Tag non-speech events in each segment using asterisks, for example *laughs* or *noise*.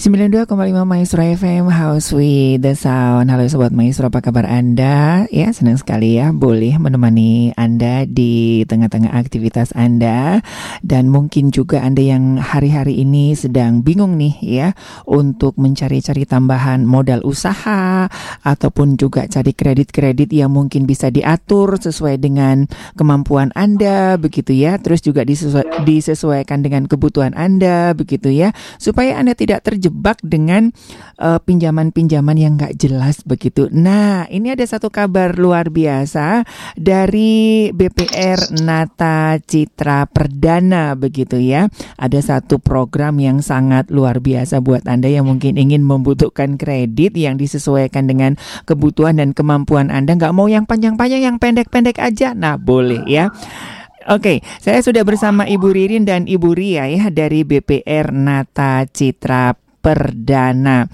92,5 Maestro FM House with the Sound. Halo Sobat Maestro apa kabar Anda? Ya senang sekali ya boleh menemani Anda di tengah-tengah aktivitas Anda. Dan mungkin juga Anda yang hari-hari ini sedang bingung nih ya Untuk mencari-cari tambahan modal usaha Ataupun juga cari kredit-kredit yang mungkin bisa diatur sesuai dengan kemampuan Anda begitu ya. Terus juga disesuaikan dengan kebutuhan Anda begitu ya. Supaya Anda tidak terjebak terjebak dengan uh, pinjaman-pinjaman yang nggak jelas begitu. Nah, ini ada satu kabar luar biasa dari BPR Nata Citra Perdana begitu ya. Ada satu program yang sangat luar biasa buat Anda yang mungkin ingin membutuhkan kredit yang disesuaikan dengan kebutuhan dan kemampuan Anda. Nggak mau yang panjang-panjang, yang pendek-pendek aja. Nah, boleh ya. Oke, saya sudah bersama Ibu Ririn dan Ibu Ria ya dari BPR Nata Citra perdana.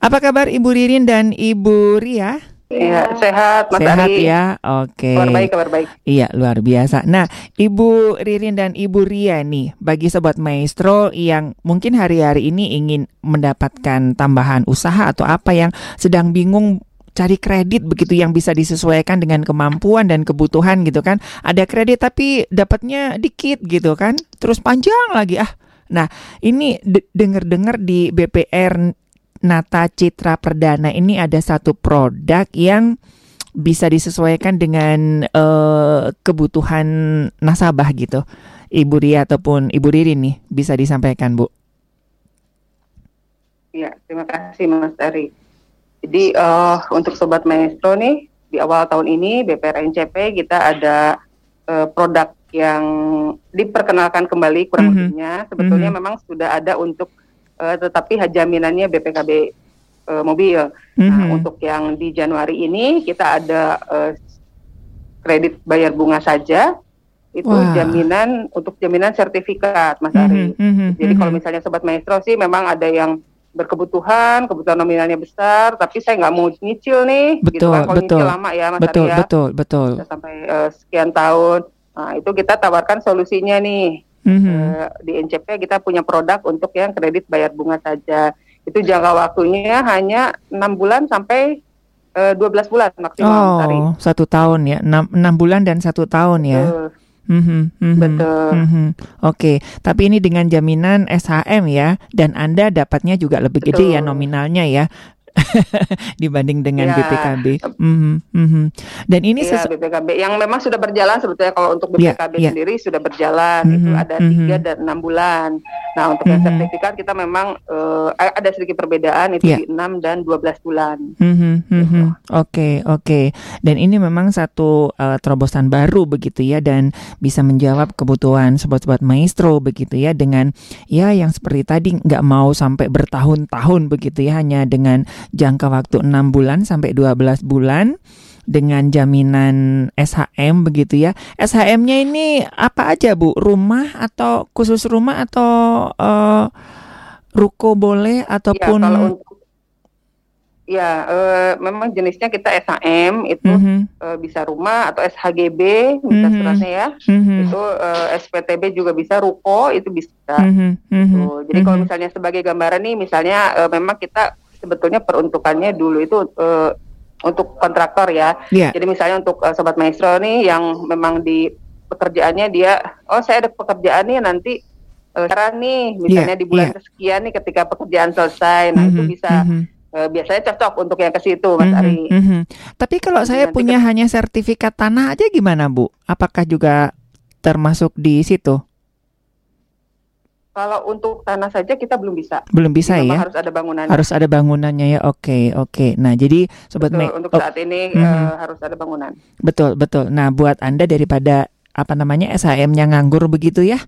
Apa kabar Ibu Ririn dan Ibu Ria? Iya, sehat Mas Sehat Ari. ya, oke. Kabar baik, kabar baik. Iya, luar biasa. Nah, Ibu Ririn dan Ibu Ria nih, bagi Sobat Maestro yang mungkin hari-hari ini ingin mendapatkan tambahan usaha atau apa yang sedang bingung cari kredit begitu yang bisa disesuaikan dengan kemampuan dan kebutuhan gitu kan. Ada kredit tapi dapatnya dikit gitu kan. Terus panjang lagi ah Nah, ini dengar-dengar di BPR Nata Citra Perdana ini ada satu produk yang bisa disesuaikan dengan uh, kebutuhan nasabah gitu. Ibu Ria ataupun Ibu Riri nih bisa disampaikan, Bu. Ya, terima kasih Mas Ari. Jadi uh, untuk sobat maestro nih di awal tahun ini BPR NCP kita ada uh, produk yang diperkenalkan kembali kurang mm -hmm. lebihnya sebetulnya mm -hmm. memang sudah ada untuk uh, tetapi jaminannya BPKB uh, eh, mobil. Mm -hmm. Nah, mhm. untuk yang di Januari ini kita ada uh, kredit bayar bunga saja itu Wah. jaminan untuk jaminan sertifikat Mas Ari. Mm -hmm. Jadi kalau mhm. misalnya sobat maestro sih memang ada yang berkebutuhan, kebutuhan nominalnya besar, tapi saya nggak mau nyicil nih, betul, gitu kan. Kalau betul, nyicil lama ya, Mas betul, Ari ya. Betul, betul, sampai uh, sekian tahun. Nah, itu kita tawarkan solusinya nih. Mm-hmm. Di NCP kita punya produk untuk yang kredit bayar bunga saja. Itu jangka waktunya hanya enam bulan sampai uh, eh, 12 bulan maksimal. Oh, satu tahun ya, enam bulan dan satu tahun ya. Uh, Mm-hmm, mm-hmm, Betul. Mm-hmm. Oke, okay. tapi ini dengan jaminan SHM ya, dan Anda dapatnya juga lebih Betul. gede ya nominalnya ya. *laughs* dibanding dengan ya. BPKB. Mm-hmm, mm-hmm. Dan ini ya, BPKB yang memang sudah berjalan sebetulnya kalau untuk BPKB ya, ya. sendiri sudah berjalan mm-hmm, itu ada tiga mm-hmm. dan enam bulan. Nah untuk mm-hmm. yang sertifikat kita memang uh, ada sedikit perbedaan itu ya. di enam dan dua belas bulan. Mm-hmm, mm-hmm. Oke okay, oke. Okay. Dan ini memang satu uh, terobosan baru begitu ya dan bisa menjawab kebutuhan sobat-sobat maestro begitu ya dengan ya yang seperti tadi nggak mau sampai bertahun-tahun begitu ya hanya dengan jangka waktu 6 bulan sampai 12 bulan dengan jaminan SHM begitu ya. SHM-nya ini apa aja Bu? Rumah atau khusus rumah atau uh, ruko boleh ataupun ya, kalau untuk Ya, uh, memang jenisnya kita SHM itu mm -hmm. uh, bisa rumah atau SHGB bisa mm -hmm. suratnya ya. Mm -hmm. Itu uh, SPTB juga bisa, ruko itu bisa. Mm -hmm. Jadi mm -hmm. kalau misalnya sebagai gambaran nih, misalnya uh, memang kita sebetulnya peruntukannya dulu itu uh, untuk kontraktor ya. Yeah. Jadi misalnya untuk uh, sobat maestro nih yang memang di pekerjaannya dia, oh saya ada pekerjaan nih nanti uh, nih, misalnya yeah. di bulan yeah. kesekian nih ketika pekerjaan selesai, nah mm -hmm. itu mm-hmm. bisa. Mm -hmm. Uh, biasanya cocok untuk yang ke situ, Mas mm -hmm, Ari. Mm -hmm. Tapi kalau saya Nanti punya ke... hanya sertifikat tanah aja gimana, Bu? Apakah juga termasuk di situ? Kalau untuk tanah saja kita belum bisa. Belum bisa ya? Harus ada bangunannya. Harus ada bangunannya ya. Oke, okay, oke. Okay. Nah, jadi sobat betul, untuk oh, saat ini mm -hmm. uh, harus ada bangunan. Betul, betul. Nah, buat Anda daripada apa namanya SHM-nya nganggur begitu ya.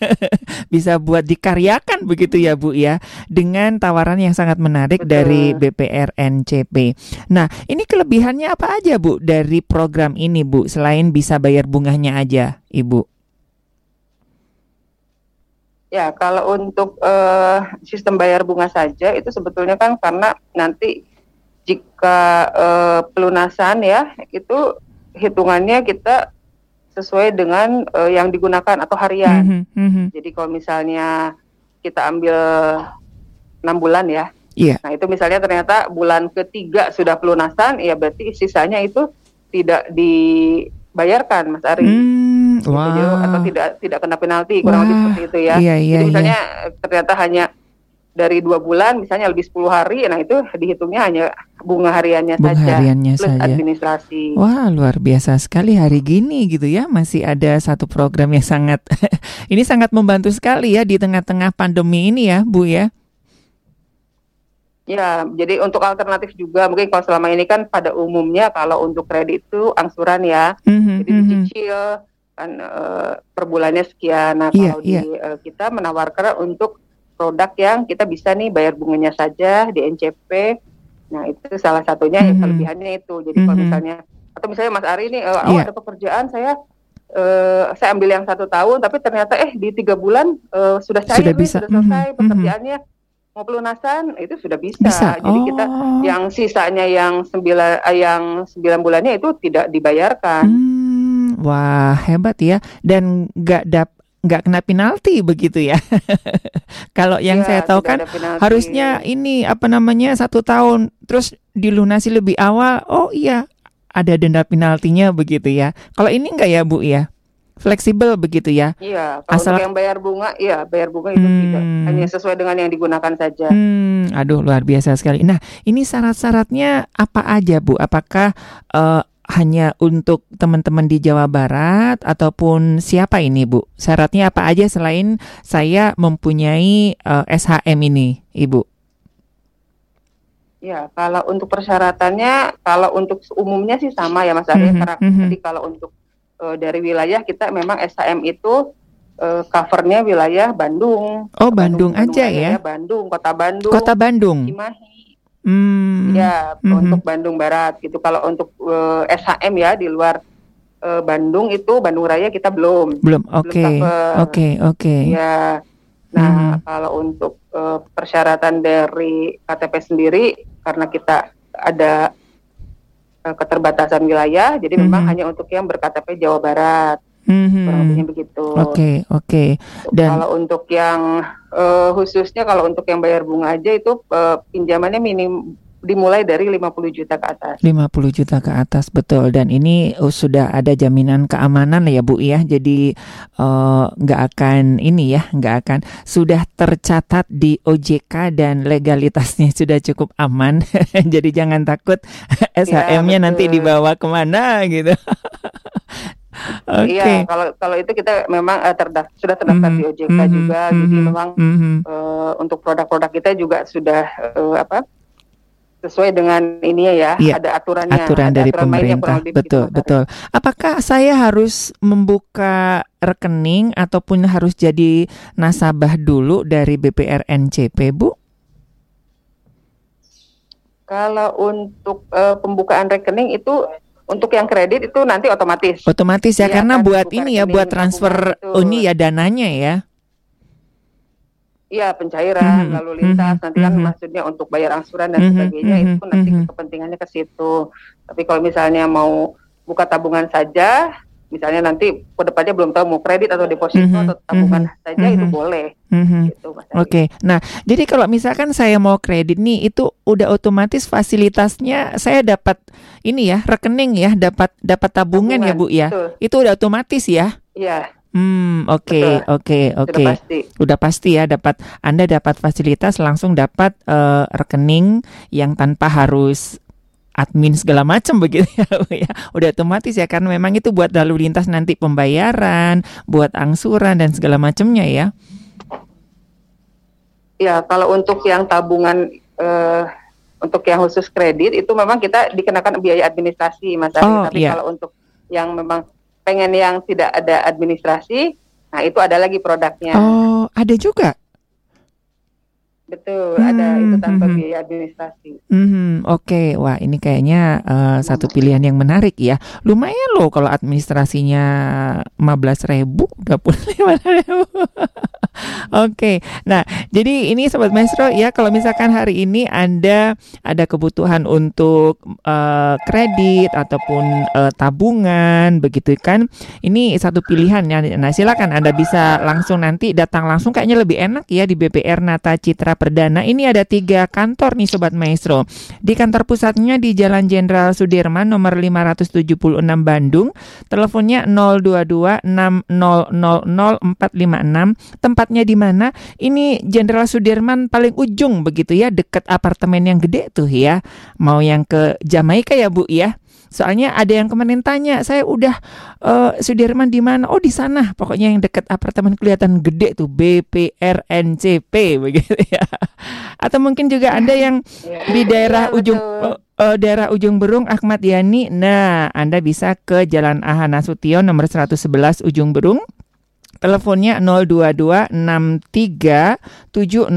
*laughs* Bisa buat dikaryakan begitu ya, Bu ya. Dengan tawaran yang sangat menarik Betul. dari BPR NCP. Nah, ini kelebihannya apa aja, Bu, dari program ini, Bu? Selain bisa bayar bunganya aja, Ibu. Ya, kalau untuk uh, sistem bayar bunga saja itu sebetulnya kan karena nanti jika uh, pelunasan ya itu hitungannya kita sesuai dengan uh, yang digunakan atau harian. Mm -hmm, mm -hmm. Jadi kalau misalnya kita ambil enam bulan ya. Iya. Nah itu misalnya ternyata bulan ketiga sudah pelunasan, ya berarti sisanya itu tidak dibayarkan, Mas Ari. Hmm, Gitu, wah. jadi, atau tidak tidak kena penalti kurang lebih seperti itu ya. iya, iya, Jadi misalnya eh, ternyata hanya dari dua bulan, misalnya lebih 10 hari, nah itu dihitungnya hanya bunga hariannya Bunga saja hariannya plus saja. administrasi. Wah, luar biasa sekali hari gini gitu ya. Masih ada satu program yang sangat *laughs* ini sangat membantu sekali ya di tengah-tengah pandemi ini ya, Bu ya. Ya, jadi untuk alternatif juga mungkin kalau selama ini kan pada umumnya kalau untuk kredit itu angsuran ya, Mhm, jadi mhm. dicicil kan eh, per bulannya sekian. Nah Iya, kalau iya. di eh, kita menawarkan untuk produk yang kita bisa nih bayar bunganya saja di NCP. Nah itu salah satunya ya Mhm. kelebihannya itu. Jadi kalau Mhm. misalnya atau misalnya Mas Ari ini, eh, oh Iya. ada pekerjaan saya eh, saya ambil yang satu tahun, tapi ternyata eh di tiga bulan eh, sudah cair, Sudah nih, bisa. sudah selesai Mhm, mhm. pekerjaannya mau pelunasan itu sudah bisa. Bisa. Jadi kita Oh. yang sisanya yang sembilan eh, yang sembilan bulannya itu tidak dibayarkan. Hmm, wah hebat ya. Dan nggak dap nggak kena penalti begitu ya. *laughs* Kalau yang Iya, saya tahu kan harusnya ini apa namanya satu tahun terus dilunasi lebih awal. Oh iya ada denda penaltinya begitu ya. Kalau ini enggak ya Bu ya? Fleksibel begitu ya. Iya, kalau Asal- yang bayar bunga, iya bayar bunga itu Hmm. tidak hanya sesuai dengan yang digunakan saja. Hmm, aduh luar biasa sekali. Nah, ini syarat-syaratnya apa aja, Bu? Apakah eh, hanya untuk teman-teman di Jawa Barat ataupun siapa ini, Bu? Syaratnya apa aja selain saya mempunyai eh, SHM ini, Ibu? Ya, kalau untuk persyaratannya, kalau untuk umumnya sih sama ya Mas Arya, karena mhm. jadi kalau untuk eh, dari wilayah kita memang SHM itu eh, covernya wilayah Bandung. Oh, Bandung aja Raya, ya. Bandung, kota Bandung, Kota Bandung. Cimahi. Hmm. Ya, Mhm. untuk Bandung Barat gitu. Kalau untuk eh, SHM ya di luar eh, Bandung itu Bandung Raya kita belum. Belum. Oke. Oke, oke. Ya. Nah, Mhm. kalau untuk eh, persyaratan dari KTP sendiri karena kita ada eh, keterbatasan wilayah, jadi memang Mhm. hanya untuk yang berKTP Jawa Barat, kurang lebihnya begitu. Oke, oke. dan- Kalau untuk yang eh, khususnya kalau untuk yang bayar bunga aja itu eh, pinjamannya minim dimulai dari 50 juta ke atas. 50 juta ke atas betul. Dan ini uh, sudah ada jaminan keamanan ya Bu ya. Jadi uh, nggak akan ini ya nggak akan sudah tercatat di OJK dan legalitasnya *laughs* sudah cukup aman. *laughs* Jadi jangan takut *laughs* SHM-nya nanti betul. dibawa ke mana gitu. Oke. Iya, kalau kalau itu kita memang eh, terdak- sudah terdaftar Mhm, di OJK mhm, juga, jadi mhm, memang mhm. eh, untuk produk-produk kita juga sudah eh, apa sesuai dengan ini ya Iya, ada aturannya aturan ada dari aturan pemerintah. betul Ari. betul. Apakah saya harus membuka rekening ataupun harus jadi nasabah dulu dari BPR NCP Bu? Kalau untuk eh, pembukaan rekening itu untuk yang kredit itu nanti otomatis. Otomatis ya Iya, karena buat ini ya buat transfer ini ya dananya ya Iya pencairan Mhm, lalu lintas mhm, nanti kan mhm. maksudnya untuk bayar angsuran dan Mhm, sebagainya mhm, itu nanti mhm. kepentingannya ke situ. Tapi kalau misalnya mau buka tabungan saja, misalnya nanti ke depannya belum tahu mau kredit atau deposito Mhm, atau tabungan saja itu mhm. boleh Mhm. gitu. Oke, nah jadi kalau misalkan saya mau kredit nih, itu udah otomatis fasilitasnya saya dapat ini ya rekening ya, dapat dapat tabungan, ya bu ya, Betul. itu udah otomatis ya. Iya, Hmm, oke, oke, oke. Udah pasti ya dapat Anda dapat fasilitas langsung dapat eh, rekening yang tanpa harus admin segala macam *laughs* begitu ya, Bu ya. Udah otomatis ya karena memang itu buat lalu lintas nanti pembayaran, buat angsuran dan segala macamnya ya. Ya, kalau untuk yang tabungan eh, untuk yang khusus kredit itu memang kita dikenakan biaya administrasi Mas Ari. Oh, Tapi iya. kalau untuk yang memang pengen yang tidak ada administrasi, nah itu ada lagi produknya. Oh, ada juga. Betul, ada itu tanpa Hmm, hmm, biaya administrasi. Hmm, oke. Wah, ini kayaknya eh, satu pilihan yang menarik ya. Lumayan loh kalau administrasinya 15.000 ribu, 25 *laughs* Oke, nah jadi ini sobat maestro ya kalau misalkan hari ini anda ada kebutuhan untuk uh, kredit ataupun uh, tabungan begitu kan, ini satu pilihan ya. Nah silakan anda bisa langsung nanti datang langsung kayaknya lebih enak ya di BPR Nata Citra Perdana. Ini ada tiga kantor nih sobat maestro. Di kantor pusatnya di Jalan Jenderal Sudirman nomor 576 Bandung, teleponnya 022 456. Tempatnya di mana? Ini Jenderal Sudirman paling ujung begitu ya, dekat apartemen yang gede tuh ya. Mau yang ke Jamaika ya Bu ya? Soalnya ada yang kemarin tanya, saya udah uh, Sudirman di mana? Oh di sana, pokoknya yang dekat apartemen kelihatan gede tuh BPRNCP *laughs* begitu ya. Atau mungkin juga ada yang di daerah ya, ujung uh, uh, daerah ujung Berung Ahmad Yani. Nah, Anda bisa ke Jalan Ahana Nasution nomor 111 Ujung Berung Teleponnya 02263700500.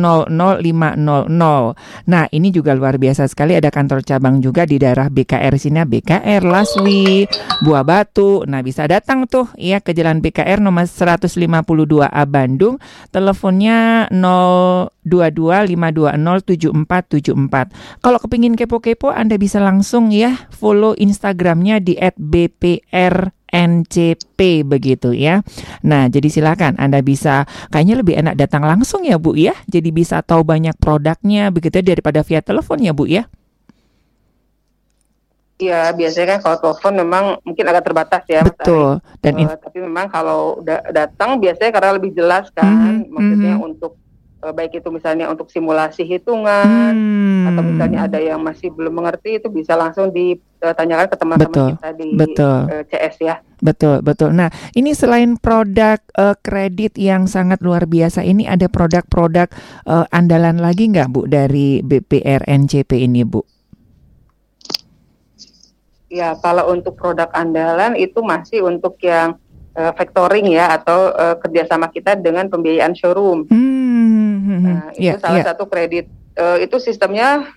Nah, ini juga luar biasa sekali ada kantor cabang juga di daerah BKR sini BKR Laswi, Buah Batu. Nah, bisa datang tuh ya ke Jalan BKR nomor 152A Bandung. Teleponnya 0225207474. Kalau kepingin kepo-kepo Anda bisa langsung ya follow Instagramnya di @bpr NCP begitu ya. Nah, jadi silakan Anda bisa kayaknya lebih enak datang langsung ya, Bu ya. Jadi bisa tahu banyak produknya begitu ya, daripada via telepon ya, Bu ya. Iya, biasanya kan kalau telepon memang mungkin agak terbatas ya. Betul. Dan uh, tapi memang kalau datang biasanya karena lebih jelas kan, mm -hmm. maksudnya mm -hmm. untuk baik itu misalnya untuk simulasi hitungan hmm. atau misalnya ada yang masih belum mengerti itu bisa langsung ditanyakan ke teman-teman kita di betul. Uh, CS ya. Betul, betul. Nah, ini selain produk uh, kredit yang sangat luar biasa, ini ada produk-produk uh, andalan lagi nggak Bu dari BPR NCP ini Bu? Ya, kalau untuk produk andalan itu masih untuk yang uh, factoring ya atau uh, kerjasama kita dengan pembiayaan showroom. Hmm Mm-hmm. Nah, itu yeah, salah yeah. satu kredit. Uh, itu sistemnya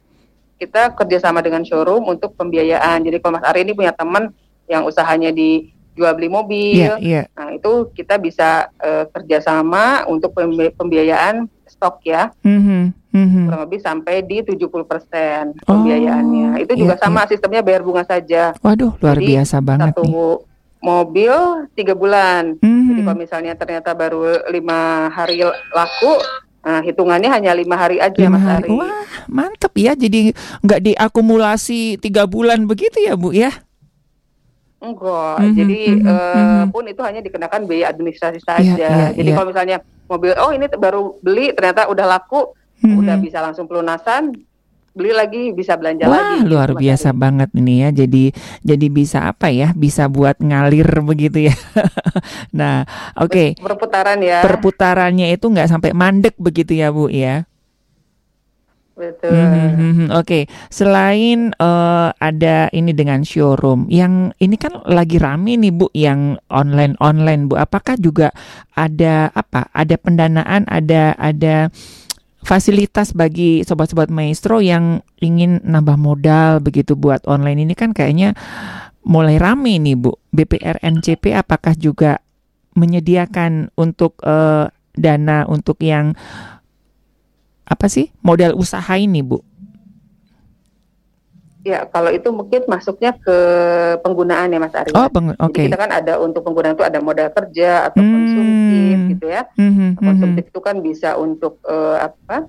kita kerjasama dengan showroom untuk pembiayaan. Jadi kalau Mas Ari ini punya teman yang usahanya di jual beli mobil, yeah, yeah. nah itu kita bisa uh, kerjasama untuk pembiayaan stok ya. Mm-hmm. Mm-hmm. Kurang lebih sampai di 70% pembiayaannya. Oh, itu juga yeah, sama yeah. sistemnya bayar bunga saja. Waduh, luar Jadi, biasa banget satu nih. mobil tiga bulan. Mm-hmm. Jadi kalau misalnya ternyata baru lima hari laku, Nah, hitungannya hanya lima hari aja, lima Mas Ari. Wah, mantep ya. Jadi nggak diakumulasi tiga bulan begitu ya, Bu ya? Enggak. Mm -hmm, Jadi mm -hmm, uh, pun itu hanya dikenakan biaya administrasi iya, saja. Yeah, yeah, Jadi yeah. kalau misalnya mobil, oh ini baru beli, ternyata udah laku, mm -hmm. udah bisa langsung pelunasan, beli lagi bisa belanja Wah, lagi. Gitu, luar gitu, biasa banget ini ya. Jadi jadi bisa apa ya? Bisa buat ngalir *laughs* begitu ya. nah, oke. Okay. Perputaran ya. Perputarannya itu nggak sampai mandek begitu ya, Bu ya. Betul. Mm -hmm, Oke, okay. selain uh, ada ini dengan showroom, yang ini kan lagi rame nih Bu, yang online online Bu. Apakah juga ada apa? Ada pendanaan, ada ada fasilitas bagi sobat-sobat maestro yang ingin nambah modal begitu buat online ini kan kayaknya mulai rame nih Bu. BPR NCP apakah juga menyediakan untuk uh, dana untuk yang apa sih modal usaha ini Bu? Ya, kalau itu mungkin masuknya ke penggunaan ya Mas Ari. Oh, oke. Okay. Jadi kita kan ada untuk penggunaan itu ada modal kerja atau hmm. konsumtif gitu ya. Hmm, hmm, hmm konsumtif hmm. itu kan bisa untuk uh, apa?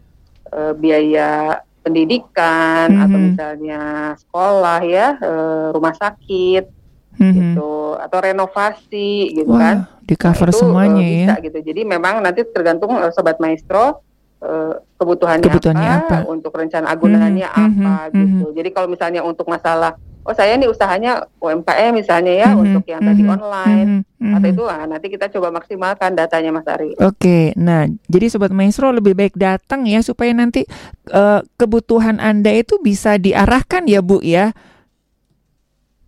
Uh, biaya pendidikan hmm. atau misalnya sekolah ya, uh, rumah sakit hmm. gitu atau renovasi gitu Wah, kan. Di cover nah, itu, semuanya uh, bisa, ya. gitu. Jadi memang nanti tergantung uh, sobat maestro uh, kebutuhannya, kebutuhannya apa, apa, untuk rencana agunannya mm -hmm, apa mm -hmm, gitu. Jadi kalau misalnya untuk masalah oh saya nih usahanya UMKM misalnya ya mm -hmm, untuk yang mm -hmm, tadi online mm -hmm, atau itu ah, nanti kita coba maksimalkan datanya Mas Ari. Oke, okay, nah jadi sobat maestro lebih baik datang ya supaya nanti uh, kebutuhan Anda itu bisa diarahkan ya Bu ya.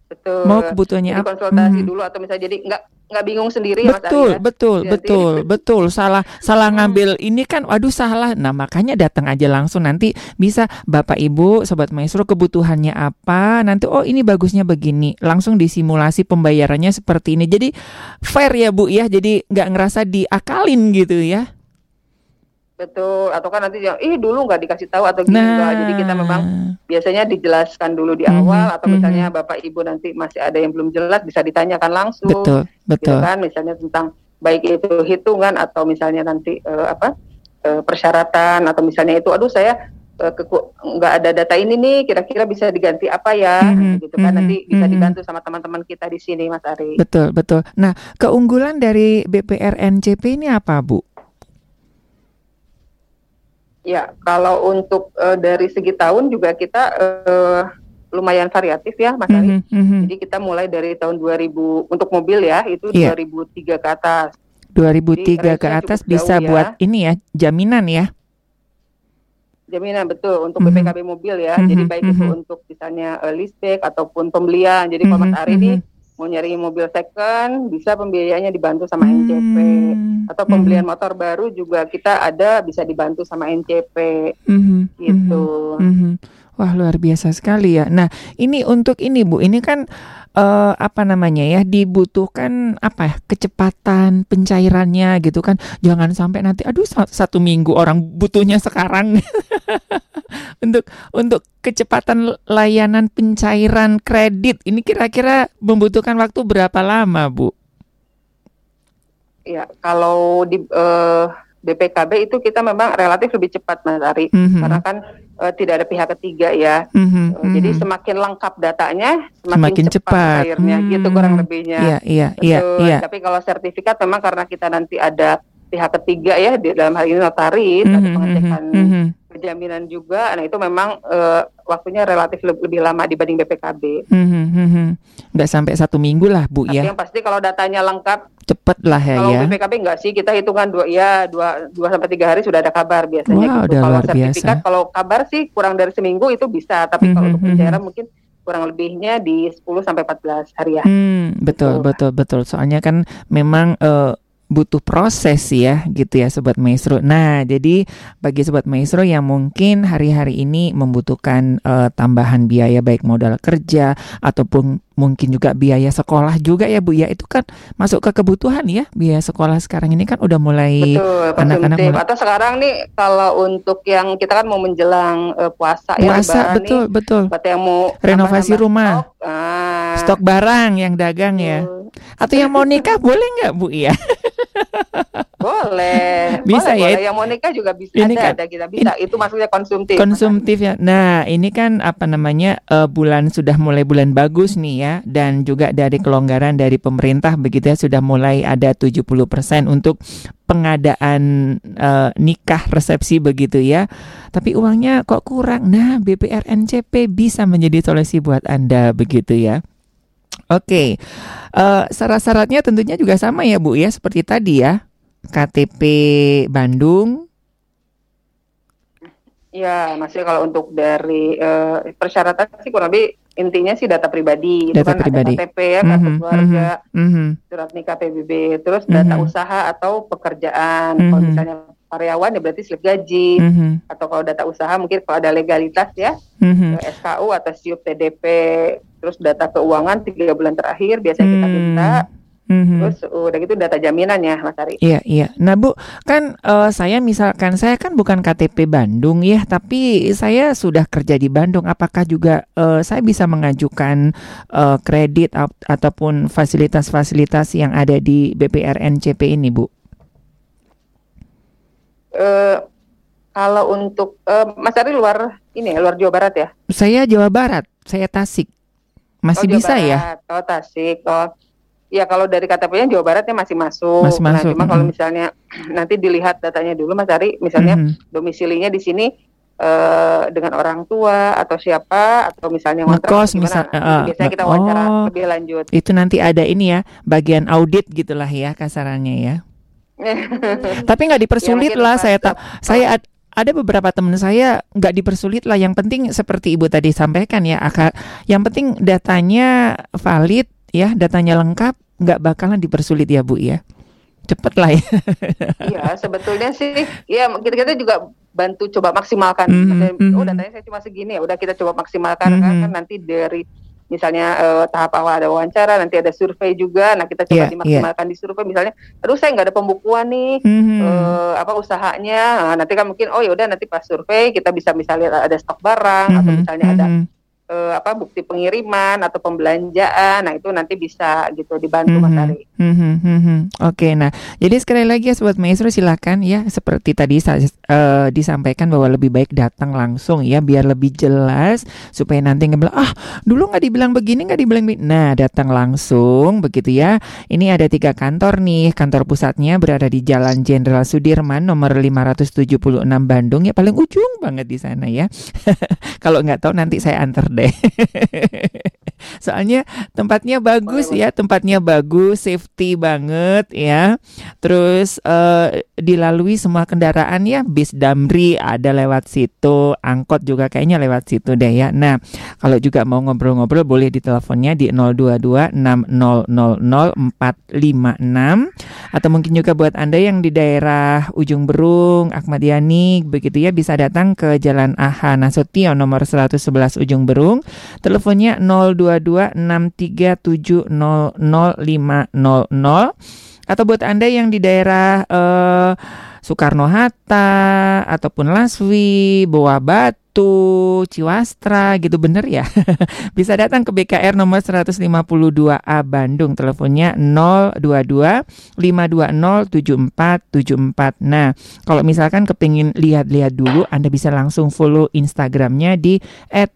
Betul. Mau kebutuhannya apa? Konsultasi hmm. dulu atau misalnya jadi nggak nggak bingung sendiri betul ya, Mas betul Jadi, betul betul. Salah salah hmm. ngambil ini kan waduh salah. Nah makanya datang aja langsung. Nanti bisa bapak ibu sobat maestro kebutuhannya apa? Nanti oh ini bagusnya begini. Langsung disimulasi pembayarannya seperti ini. Jadi fair ya bu ya. Jadi nggak ngerasa diakalin gitu ya Betul, atau kan nanti yang ih dulu nggak dikasih tahu atau gini Nah. Jadi kita memang biasanya dijelaskan dulu di Mhm, awal atau misalnya mhm. Bapak Ibu nanti masih ada yang belum jelas bisa ditanyakan langsung. Betul, Gitu betul. kan misalnya tentang baik itu hitungan atau misalnya nanti eh, apa eh, persyaratan atau misalnya itu aduh saya eh, nggak ada data ini nih kira-kira bisa diganti apa ya Mhm, gitu kan mhm, nanti bisa mhm. dibantu sama teman-teman kita di sini Mas Ari. Betul, betul. Nah, keunggulan dari BPR NCP ini apa, Bu? Ya, kalau untuk eh, dari segi tahun juga kita eh, lumayan variatif ya, Mas Ari. Mhm, mhm. Jadi kita mulai dari tahun 2000 untuk mobil ya, itu Iya. 2003 ke atas. 2003 ke range-nya atas bisa jauh ya. buat ini ya, jaminan ya. Jaminan betul untuk Mhm. BPKB mobil ya. Mhm, Jadi baik itu mhm. untuk misalnya eh, leaseback ataupun pembelian. Jadi kalau Mhm, Mas Ari ini mhm. Mau nyari mobil second, bisa pembiayaannya dibantu sama NCP. Hmm, Atau pembelian motor baru juga kita ada bisa dibantu sama NCP mhm, gitu. mhm, mhm. Wah, luar biasa sekali ya. Nah, ini untuk ini Bu, ini kan eh, apa namanya ya, dibutuhkan apa ya, kecepatan pencairannya gitu kan. Jangan sampai nanti aduh sa- satu minggu orang butuhnya sekarang. *laughs* untuk untuk kecepatan layanan pencairan kredit ini kira-kira membutuhkan waktu berapa lama, Bu? Ya, kalau di eh, BPKB itu kita memang relatif lebih cepat Mas Ari. Mhm, Karena kan eh, tidak ada pihak ketiga ya. mhm, Eh, Jadi mhm. semakin lengkap datanya, semakin, Semakin cepat, cepat. cairnya, Hmm. gitu kurang lebihnya. Iya, iya, iya, iya. Tapi kalau sertifikat memang karena kita nanti ada pihak ketiga ya di dalam hal ini notaris, ada Mhm, pengecekan mhm, mhm. jaminan juga. Nah itu memang eh, waktunya relatif le- lebih lama dibanding BPKB. Mhm, mhm. Nggak sampai satu minggu lah Bu Tapi ya, yang pasti kalau datanya lengkap, cepet lah ya kalau ya. BPKB enggak sih kita hitungan dua ya dua dua sampai tiga hari sudah ada kabar biasanya Wah, gitu. Kalau luar sertifikat biasa. kalau kabar sih kurang dari seminggu itu bisa, tapi kalau Mhm, untuk mhm. pencairan mungkin kurang lebihnya di 10 sampai 14 hari ya. Hmm, betul, Betul. betul, betul. Soalnya kan memang eh, butuh proses ya, gitu ya, sobat maestro. Nah, jadi bagi sobat maestro yang mungkin hari-hari ini membutuhkan eh, tambahan biaya baik modal kerja ataupun mungkin juga biaya sekolah juga ya Bu ya, itu kan masuk ke kebutuhan ya, biaya sekolah sekarang ini kan udah mulai Betul, anak-anak mulai- Atau sekarang nih kalau untuk yang kita kan mau menjelang eh, puasa, ya puasa, betul, nih, betul. buat yang mau Renovasi rumah. stok, ah, Stok barang yang dagang ya. Atau yang mau nikah boleh nggak Bu ya? *laughs* Boleh, Bisa boleh, ya? boleh. Yang mau nikah juga bisa Ini ada, kan- ada kita bisa. Itu maksudnya konsumtif. Konsumtif ya. Nah, ini kan apa namanya eh, bulan sudah mulai bulan bagus nih ya dan juga dari kelonggaran dari pemerintah begitu ya sudah mulai ada 70% untuk pengadaan eh, nikah resepsi begitu ya. Tapi uangnya kok kurang. Nah, BPR NCP bisa menjadi solusi buat Anda begitu ya. Oke. Eh, syarat-syaratnya tentunya juga sama ya, Bu ya, seperti tadi ya. KTP Bandung, Ya, masih kalau untuk dari eh, persyaratan sih kurang lebih intinya sih data pribadi. Data kan pribadi. Ada KTP ya, kartu Mhm, keluarga, mhm, surat nikah PBB, terus data Mhm. usaha atau pekerjaan. Kalau Mhm. misalnya karyawan ya berarti slip gaji. mhm, Atau kalau data usaha mungkin kalau ada legalitas ya, mhm. eh, SKU atau SIUP TDP. Terus data keuangan tiga bulan terakhir biasanya kita Hmm. minta. Mhm. Terus udah gitu data jaminan ya Mas Ari. Iya, iya. Nah, Bu, kan eh, saya misalkan saya kan bukan KTP Bandung ya, tapi saya sudah kerja di Bandung. Apakah juga eh, saya bisa mengajukan eh, kredit ataupun fasilitas-fasilitas yang ada di BPR NCP ini, Bu? Eh, kalau untuk eh, Mas Ari luar ini ya, luar Jawa Barat ya? Saya Jawa Barat, saya Tasik. Masih Oh, Jawa bisa ya? Barat. Oh, Tasik. Oh. Ya kalau dari KTP-nya Jawa Baratnya masih masuk. Masih nah, masuk, cuma kalau mm-mm. misalnya *clears throat* nanti dilihat datanya dulu Mas Ari, misalnya Mhm. domisilinya di sini eh, dengan orang tua atau siapa atau misalnya Ngekos misal- eh, biasanya kita oh. wawancara lebih lanjut. Itu nanti ada ini ya, bagian audit gitulah ya kasarannya ya. *laughs* Tapi nggak dipersulit Ya, lah pas- saya tak saya ad- ada beberapa teman saya nggak dipersulit lah yang penting seperti ibu tadi sampaikan ya yang penting datanya valid ya datanya lengkap nggak bakalan dipersulit ya bu ya cepet lah ya Iya, sebetulnya sih, ya kita kita juga bantu coba maksimalkan. Mhm, Maksudnya, mhm. Oh, datanya saya cuma segini ya, udah kita coba maksimalkan Mhm. kan, kan nanti dari misalnya uh, tahap awal ada wawancara, nanti ada survei juga. Nah kita coba yeah, iya. dimaksimalkan yeah. di survei. Misalnya, aduh saya nggak ada pembukuan nih, mm-hmm. uh, apa usahanya. Nah, nanti kan mungkin, oh ya udah nanti pas survei kita bisa misalnya ada stok barang mm-hmm. atau misalnya mm-hmm. ada uh, apa bukti pengiriman atau pembelanjaan. Nah, itu nanti bisa gitu dibantu mm -hmm. Mas mhm. Ari. Mm -hmm. mm -hmm. Oke, okay, nah jadi sekali lagi ya sobat maestro silakan ya seperti tadi uh, disampaikan bahwa lebih baik datang langsung ya biar lebih jelas supaya nanti nggak bilang ah dulu nggak dibilang begini nggak dibilang begini. Nah, datang langsung begitu ya. Ini ada tiga kantor nih. Kantor pusatnya berada di Jalan Jenderal Sudirman nomor 576 Bandung ya paling ujung banget di sana ya. *laughs* Kalau nggak tahu nanti saya antar deh. *laughs* Soalnya tempatnya bagus ya, tempatnya bagus, safety banget ya. Terus uh, dilalui semua kendaraan ya, bis Damri ada lewat situ, angkot juga kayaknya lewat situ deh ya. Nah, kalau juga mau ngobrol-ngobrol boleh diteleponnya di 022 6000 456 atau mungkin juga buat Anda yang di daerah Ujung Berung, Ahmad Yani begitu ya bisa datang ke Jalan aha Nasution nomor 111 Ujung Berung. Teleponnya 02 022637005000 atau buat Anda yang di daerah uh, Soekarno Hatta ataupun Laswi, Boa Batu, Ciwastra gitu bener ya. *laughs* Bisa datang ke BKR nomor 152A Bandung. Teleponnya 022 520 7474. Nah, kalau misalkan kepingin lihat-lihat dulu, Anda bisa langsung follow Instagramnya di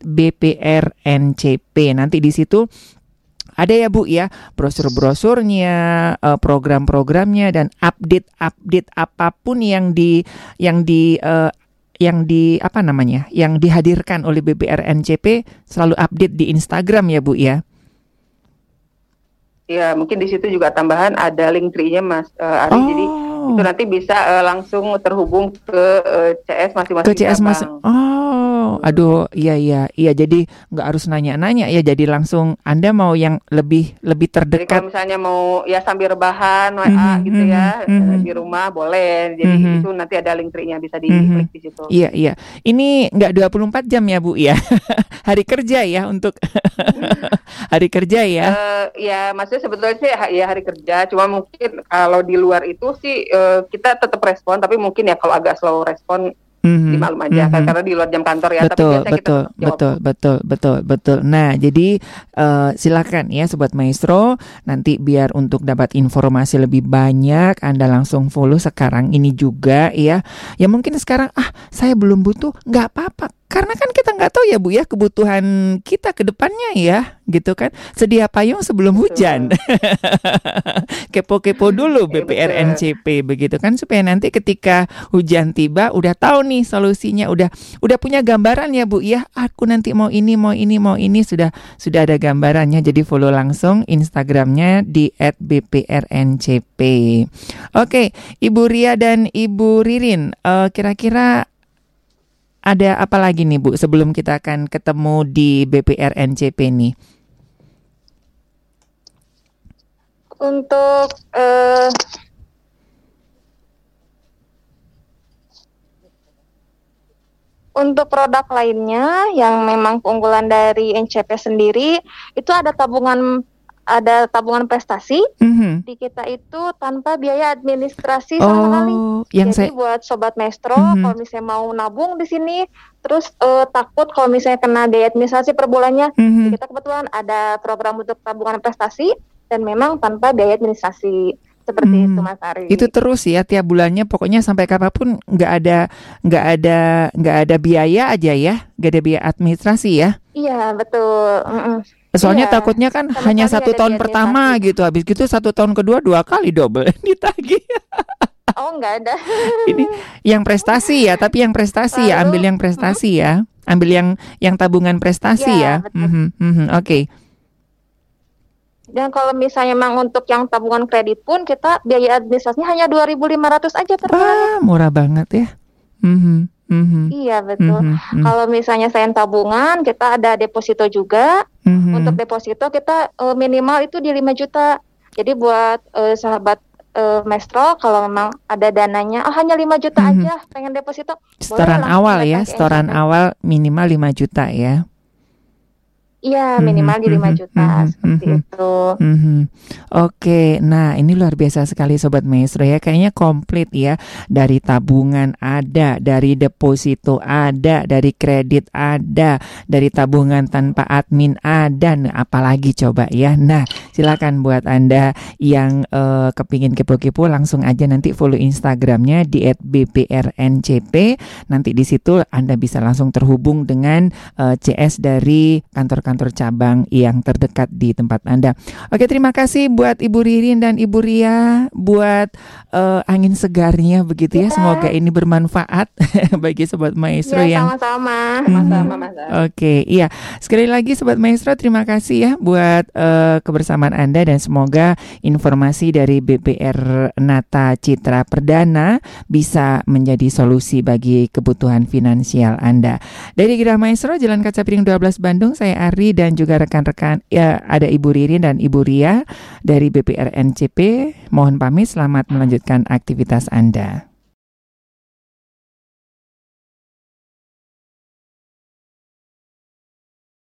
@bprncp. Nanti di situ ada ya Bu ya brosur-brosurnya, uh, program-programnya dan update-update apa pun yang di yang di uh, yang di apa namanya yang dihadirkan oleh BBR NCP selalu update di Instagram ya Bu ya. Ya mungkin di situ juga tambahan ada link tree-nya Mas uh, Ari oh. jadi itu nanti bisa uh, langsung terhubung ke uh, CS masing-masing. Ke CS masing. Oh, aduh, iya iya iya. Jadi nggak harus nanya-nanya ya. Jadi langsung Anda mau yang lebih lebih terdekat. Jadi kalau misalnya mau ya sambil rebahan WA mm -hmm, gitu ya mm -hmm. di rumah boleh. Jadi mm -hmm. itu nanti ada link tree-nya bisa di mm -hmm. di situ. Iya iya. Ini nggak 24 jam ya Bu ya. *laughs* hari kerja ya untuk *laughs* hari kerja ya. Uh, ya maksudnya sebetulnya sih ya hari kerja. Cuma mungkin kalau di luar itu sih uh, kita tetap respon tapi mungkin ya kalau agak slow respon mm-hmm. dimaklum aja mm-hmm. kan karena di luar jam kantor ya betul, tapi betul, kita betul betul betul betul nah jadi uh, silakan ya sobat maestro nanti biar untuk dapat informasi lebih banyak anda langsung follow sekarang ini juga ya. Ya mungkin sekarang ah saya belum butuh. Nggak apa-apa karena kan kita nggak tahu ya Bu ya kebutuhan kita ke depannya ya, gitu kan. Sedia payung sebelum hujan. *laughs* Kepo-kepo dulu BPR NCP begitu kan supaya nanti ketika hujan tiba udah tahu nih solusinya, udah udah punya gambaran ya Bu ya. Aku nanti mau ini, mau ini, mau ini sudah sudah ada gambarannya. Jadi follow langsung Instagramnya di @bprncp. Oke, Ibu Ria dan Ibu Ririn, uh, kira-kira ada apa lagi nih Bu sebelum kita akan ketemu di BPR NCP nih? Untuk uh, untuk produk lainnya yang memang keunggulan dari NCP sendiri itu ada tabungan ada tabungan prestasi mm-hmm. di kita itu tanpa biaya administrasi oh, sama sekali. Yang Jadi saya... buat sobat maestro mm-hmm. kalau misalnya mau nabung di sini terus uh, takut kalau misalnya kena biaya administrasi per bulannya, mm-hmm. kita kebetulan ada program untuk tabungan prestasi dan memang tanpa biaya administrasi seperti hmm, itu Mas Ari. Itu terus ya tiap bulannya pokoknya sampai kapan pun nggak ada nggak ada nggak ada biaya aja ya, nggak ada biaya administrasi ya. Iya betul. Mm -mm. Soalnya iya, takutnya kan hanya satu tahun pertama gitu, habis gitu satu tahun kedua dua kali double *laughs* ditagih. Oh enggak ada. *laughs* Ini yang prestasi ya, tapi yang prestasi Lalu, ya, ambil yang prestasi hmm? ya, ambil yang yang tabungan prestasi ya. ya. Mm -hmm, mm -hmm, Oke. Okay. Dan kalau misalnya memang untuk yang tabungan kredit pun kita biaya administrasinya hanya 2.500 aja per bulan. murah banget ya. Mm -hmm. Mm-hmm. Iya betul. Mm-hmm. Kalau misalnya saya tabungan, kita ada deposito juga. Mm-hmm. Untuk deposito kita uh, minimal itu di 5 juta. Jadi buat uh, sahabat uh, Mestro kalau memang ada dananya, oh hanya 5 juta mm-hmm. aja pengen deposito. Setoran awal ya, setoran awal minimal 5 juta ya. Iya, minimal di 5 juta mm-hmm. seperti itu. Oke, nah ini luar biasa sekali sobat maestro ya. Kayaknya komplit ya. Dari tabungan ada, dari deposito ada, dari kredit ada, dari tabungan tanpa admin ada. Nah, apalagi coba ya. Nah, silakan buat Anda yang uh, kepingin kepo-kepo langsung aja nanti follow Instagramnya di @bprncp. Nanti di situ Anda bisa langsung terhubung dengan uh, CS dari kantor-kantor kantor cabang yang terdekat di tempat Anda. Oke, terima kasih buat Ibu Ririn dan Ibu Ria buat uh, angin segarnya begitu ya. ya. Semoga ini bermanfaat *laughs* bagi sobat maestro ya, yang sama-sama. Sama-sama, Oke, iya. Sekali lagi sobat maestro terima kasih ya buat uh, kebersamaan Anda dan semoga informasi dari BPR Nata Citra Perdana bisa menjadi solusi bagi kebutuhan finansial Anda. Dari Gerah Maestro Jalan Kaca Piring 12 Bandung, saya Ari dan juga rekan-rekan ya ada Ibu Ririn dan Ibu Ria dari BPRNCP. Mohon pamit selamat melanjutkan aktivitas Anda.